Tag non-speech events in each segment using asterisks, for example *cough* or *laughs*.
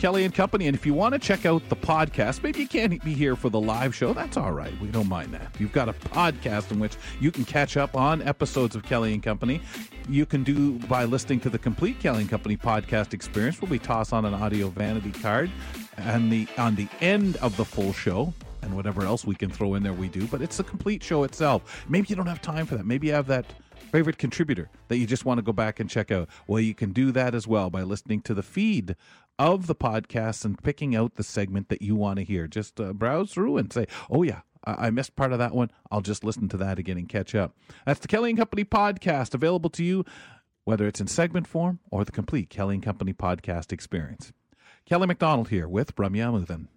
Kelly and Company. And if you want to check out the podcast, maybe you can't be here for the live show. That's all right. We don't mind that. You've got a podcast in which you can catch up on episodes of Kelly and Company. You can do by listening to the complete Kelly and Company podcast experience, where we toss on an audio vanity card, and the on the end of the full show, and whatever else we can throw in there, we do. But it's the complete show itself. Maybe you don't have time for that. Maybe you have that favorite contributor that you just want to go back and check out. Well, you can do that as well by listening to the feed of the podcast and picking out the segment that you want to hear. Just uh, browse through and say, oh, yeah. I missed part of that one. I'll just listen to that again and catch up. That's the Kelly and Company podcast available to you, whether it's in segment form or the complete Kelly and Company podcast experience. Kelly McDonald here with Ramya Amuthan.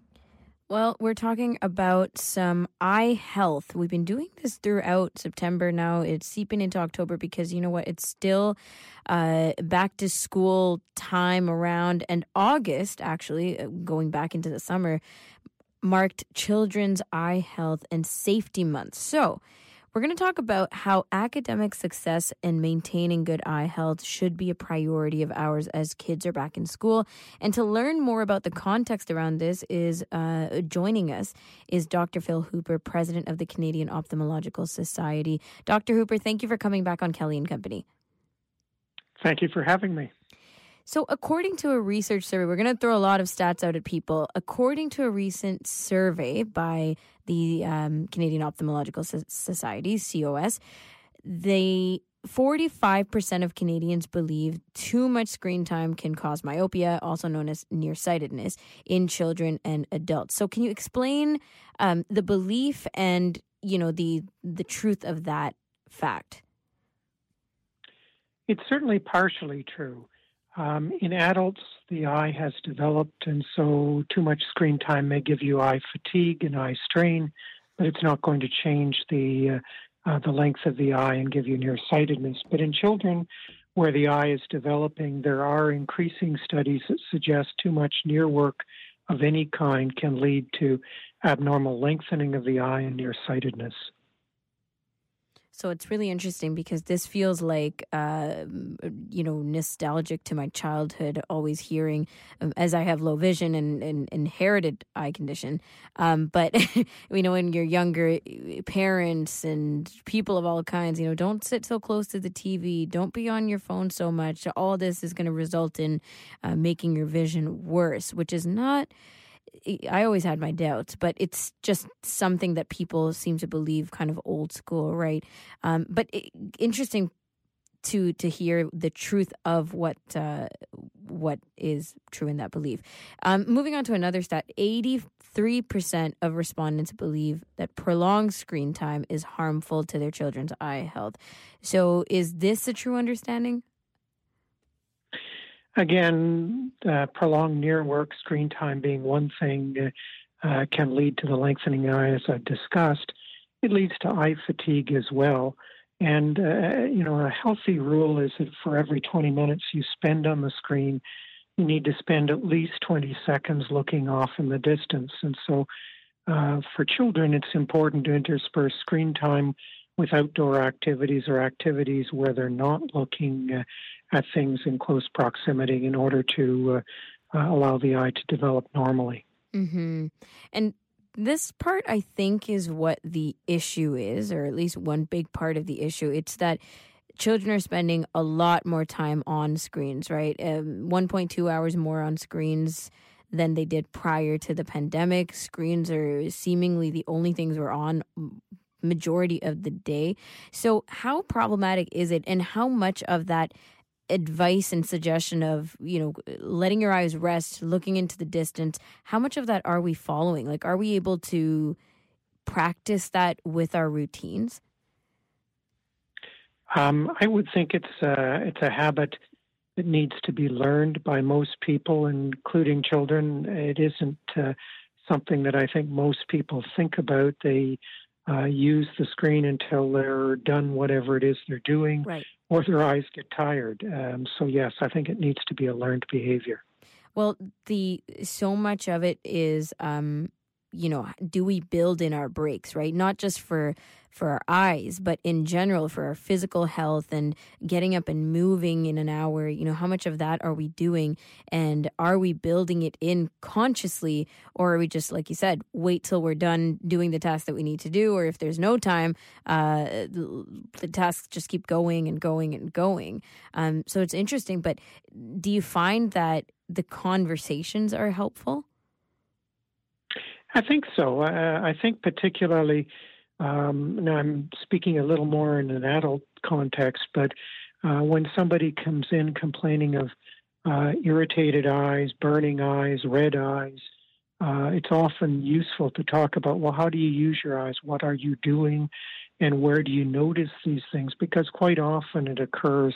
Well, we're talking about some eye health. We've been doing this throughout September now. It's seeping into October because you know what? It's still uh, back to school time around, and August, actually, uh, going back into the summer, marked Children's Eye Health and Safety Month. So, we're going to talk about how academic success and maintaining good eye health should be a priority of ours as kids are back in school. And to learn more about the context around this is uh, joining us is Dr. Phil Hooper, president of the Canadian Ophthalmological Society. Dr. Hooper, thank you for coming back on Kelly and Company. Thank you for having me. So, according to a research survey, we're going to throw a lot of stats out at people. According to a recent survey by the um, Canadian Ophthalmological Society, COS, they 45% of Canadians believe too much screen time can cause myopia, also known as nearsightedness, in children and adults. So, can you explain um, the belief and you know the the truth of that fact? It's certainly partially true. Um, in adults, the eye has developed, and so too much screen time may give you eye fatigue and eye strain, but it's not going to change the uh, uh, the length of the eye and give you nearsightedness. But in children where the eye is developing, there are increasing studies that suggest too much near work of any kind can lead to abnormal lengthening of the eye and nearsightedness. So it's really interesting because this feels like, uh, you know, nostalgic to my childhood, always hearing, um, as I have low vision and, and inherited eye condition. Um, but, *laughs* you know, when you're younger, parents and people of all kinds, you know, don't sit so close to the TV, don't be on your phone so much. All this is going to result in uh, making your vision worse, which is not I always had my doubts, but it's just something that people seem to believe, kind of old school, right? Um, but it, interesting to to hear the truth of what uh, what is true in that belief. Um, moving on to another stat: eighty three percent of respondents believe that prolonged screen time is harmful to their children's eye health. So, is this a true understanding? Again, uh, prolonged near work screen time being one thing uh, can lead to the lengthening eye, as I've discussed. It leads to eye fatigue as well. And, uh, you know, a healthy rule is that for every 20 minutes you spend on the screen, you need to spend at least 20 seconds looking off in the distance. And so uh, for children, it's important to intersperse screen time with outdoor activities or activities where they're not looking uh, at things in close proximity in order to uh, uh, allow the eye to develop normally. Mm-hmm. And this part, I think, is what the issue is, or at least one big part of the issue. It's that children are spending a lot more time on screens, right? Um, 1.2 hours more on screens than they did prior to the pandemic. Screens are seemingly the only things we're on majority of the day. So, how problematic is it, and how much of that advice and suggestion of you know letting your eyes rest looking into the distance how much of that are we following? Like are we able to practice that with our routines? Um, i would think it's a, it's a habit that needs to be learned by most people including children. It isn't uh, something that i think most people think about. They uh, use the screen until they're done whatever it is they're doing, Right. or their eyes get tired. Um, so yes, I think it needs to be a learned behavior. Well, the so much of it is, um, you know, do we build in our breaks, right? Not just for for our eyes, but in general for our physical health and getting up and moving in an hour. You know, how much of that are we doing, and are we building it in consciously, or are we just, like you said, wait till we're done doing the task that we need to do, or if there's no time, uh, the, tasks just keep going and going and going. Um, so it's interesting, but do you find that the conversations are helpful? I think so. Uh, I think particularly, um, now I'm speaking a little more in an adult context, but uh, when somebody comes in complaining of uh, irritated eyes, burning eyes, red eyes, uh, it's often useful to talk about, well, how do you use your eyes? What are you doing? And where do you notice these things? Because quite often it occurs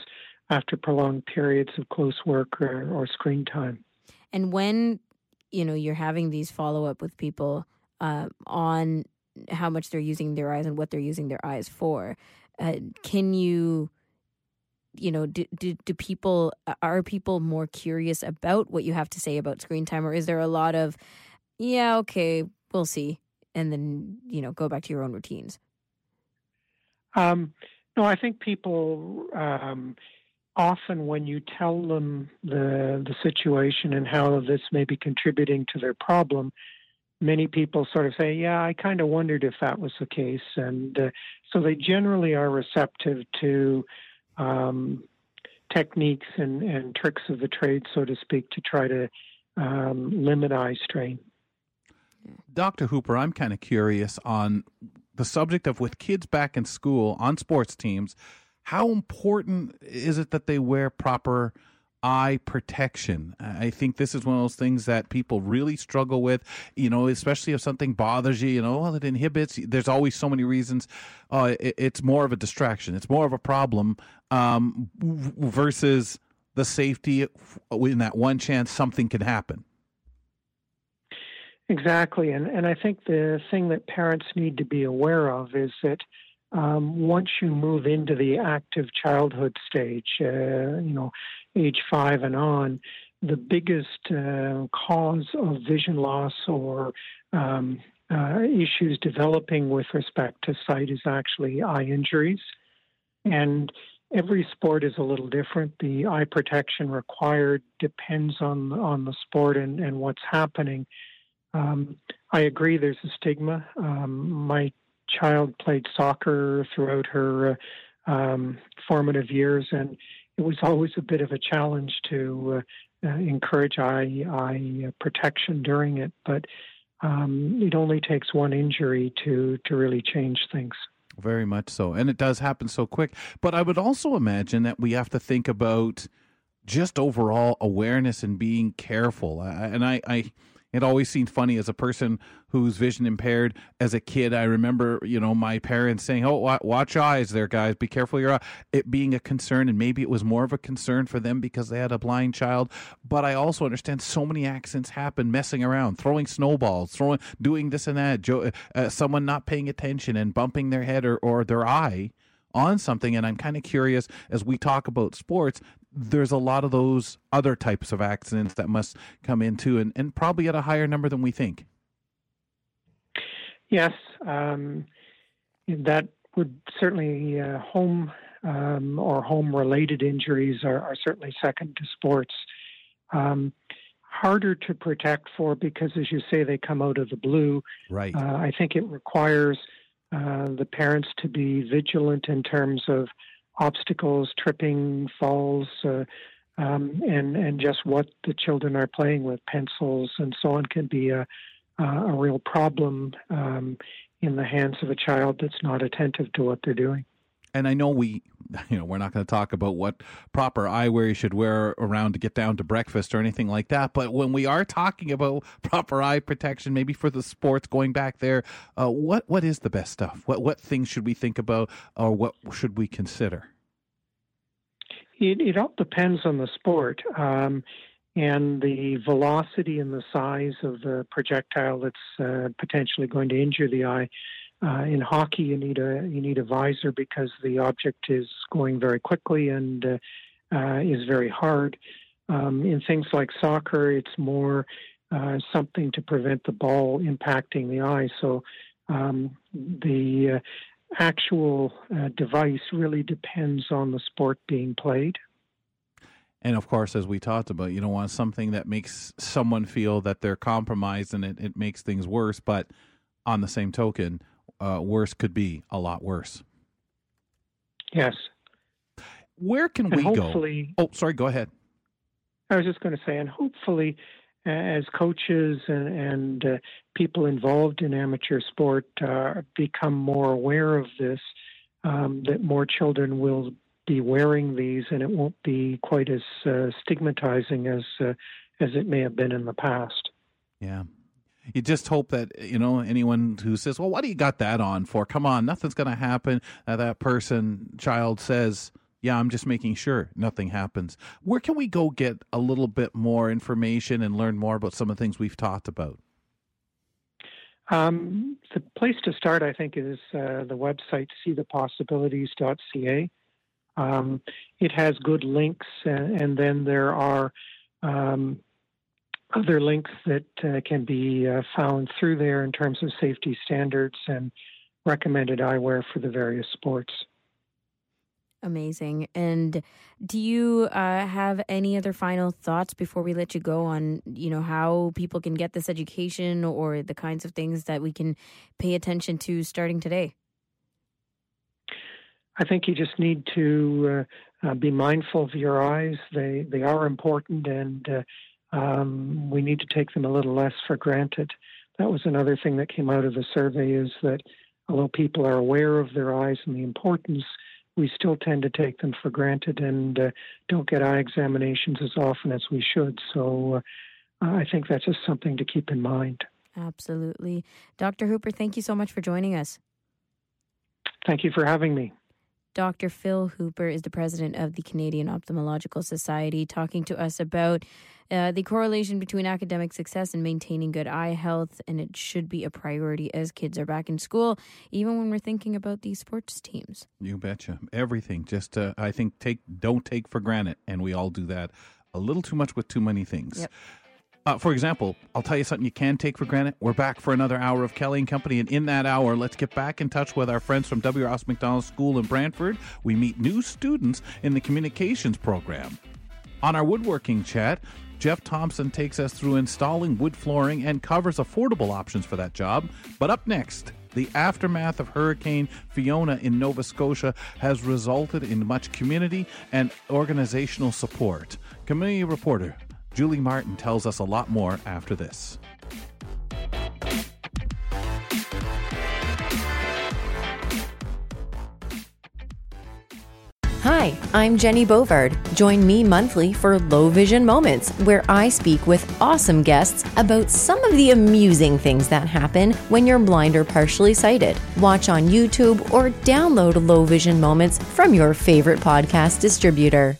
after prolonged periods of close work or, or screen time. And when you know you're having these follow up with people uh, on how much they're using their eyes and what they're using their eyes for, uh, can you? You know, do, do do people are people more curious about what you have to say about screen time, or is there a lot of, yeah, okay, we'll see, and then you know go back to your own routines? Um, no, I think people um, often, when you tell them the the situation and how this may be contributing to their problem, many people sort of say, "Yeah, I kind of wondered if that was the case," and uh, so they generally are receptive to um, techniques and, and tricks of the trade, so to speak, to try to um, limit eye strain. Dr. Hooper, I'm kind of curious on the subject of with kids back in school on sports teams, how important is it that they wear proper eye protection? I think this is one of those things that people really struggle with, you know, especially if something bothers you, you know, well, it inhibits. There's always so many reasons. Uh, it, it's more of a distraction, it's more of a problem um, versus the safety in that one chance something can happen. Exactly, and and I think the thing that parents need to be aware of is that um, once you move into the active childhood stage, uh, you know, age five and on, the biggest uh, cause of vision loss or um, uh, issues developing with respect to sight is actually eye injuries, and every sport is a little different. The eye protection required depends on on the sport and, and what's happening. Um, I agree. There's a stigma. Um, my child played soccer throughout her uh, um, formative years, and it was always a bit of a challenge to uh, uh, encourage eye eye protection during it. But um, it only takes one injury to to really change things. Very much so, and it does happen so quick. But I would also imagine that we have to think about just overall awareness and being careful. And I, I it always seemed funny as a person who's vision impaired as a kid. I remember, you know, my parents saying, "Oh, watch eyes, there, guys. Be careful your eye." It being a concern, and maybe it was more of a concern for them because they had a blind child. But I also understand so many accidents happen, messing around, throwing snowballs, throwing, doing this and that. Uh, someone not paying attention and bumping their head or, or their eye on something. And I'm kind of curious as we talk about sports, there's a lot of those other types of accidents that must come into and, and probably at a higher number than we think. Yes, um, that would certainly uh, home um, or home related injuries are, are, certainly second to sports. Um, harder to protect for because, as you say, they come out of the blue. Right. Uh, I think it requires uh, the parents to be vigilant in terms of obstacles, tripping, falls, uh, um, and and just what the children are playing with, pencils and so on, can be a a real problem um, in the hands of a child that's not attentive to what they're doing. And I know we, *laughs* you know, we're not going to talk about what proper eyewear you should wear around to get down to breakfast or anything like that. But when we are talking about *laughs* proper eye protection, maybe for the sports, going back there, uh, what what is the best stuff? What what things should we think about, or what should we consider? It, it all depends on the sport. Um, and the velocity and the size of the projectile that's uh, potentially going to injure the eye. Uh, in hockey, you need a you need a visor because the object is going very quickly and uh, uh, is very hard. Um, in things like soccer, it's more uh, something to prevent the ball impacting the eye. So um, the uh, actual uh, device really depends on the sport being played. And of course, as we talked about, you don't want something that makes someone feel that they're compromised and it, it makes things worse. But on the same token, uh, worse could be a lot worse. Yes. Where can and we hopefully, go? Oh, sorry, go ahead. I was just going to say, and hopefully, as coaches and, and uh, people involved in amateur sport uh, become more aware of this, um, that more children will be wearing these, and it won't be quite as uh, stigmatizing as uh, as it may have been in the past. Yeah. You just hope that you know anyone who says, "Well, what do you got that on for?" Come on, nothing's going to happen. Uh, that person, child says, "Yeah, I'm just making sure nothing happens." Where can we go get a little bit more information and learn more about some of the things we've talked about? Um, the place to start, I think, is uh, the website seethepossibilities.ca. Um, it has good links, and, and then there are um, other links that uh, can be uh, found through there in terms of safety standards and recommended eyewear for the various sports. Amazing. And do you uh, have any other final thoughts before we let you go on, you know, how people can get this education or the kinds of things that we can pay attention to starting today? I think you just need to uh, uh, be mindful of your eyes. They they are important, and uh, um, we need to take them a little less for granted. That was another thing that came out of the survey is that although people are aware of their eyes and the importance, we still tend to take them for granted and uh, don't get eye examinations as often as we should. So uh, I think that's just something to keep in mind. Absolutely. Dr. Hooper, thank you so much for joining us. Thank you for having me. Dr. Phil Hooper is the president of the Canadian Ophthalmological Society, talking to us about uh, the correlation between academic success and maintaining good eye health. And it should be a priority as kids are back in school, even when we're thinking about these sports teams. You betcha. Everything. Just, uh, I think, take don't take for granted. And we all do that a little too much with too many things. Yep. Uh, for example, I'll tell you something you can take for granted. We're back for another hour of Kelly and Company, and in that hour, let's get back in touch with our friends from W. Ross Macdonald School in Brantford. We meet new students in the communications program. On our woodworking chat, Jeff Thompson takes us through installing wood flooring and covers affordable options for that job. But up next, the aftermath of Hurricane Fiona in Nova Scotia has resulted in much community and organizational support. Community reporter Julie Martin tells us a lot more after this. Hi, I'm Jenny Bovard. Join me monthly for Low Vision Moments, where I speak with awesome guests about some of the amusing things that happen when you're blind or partially sighted. Watch on YouTube or download Low Vision Moments from your favorite podcast distributor.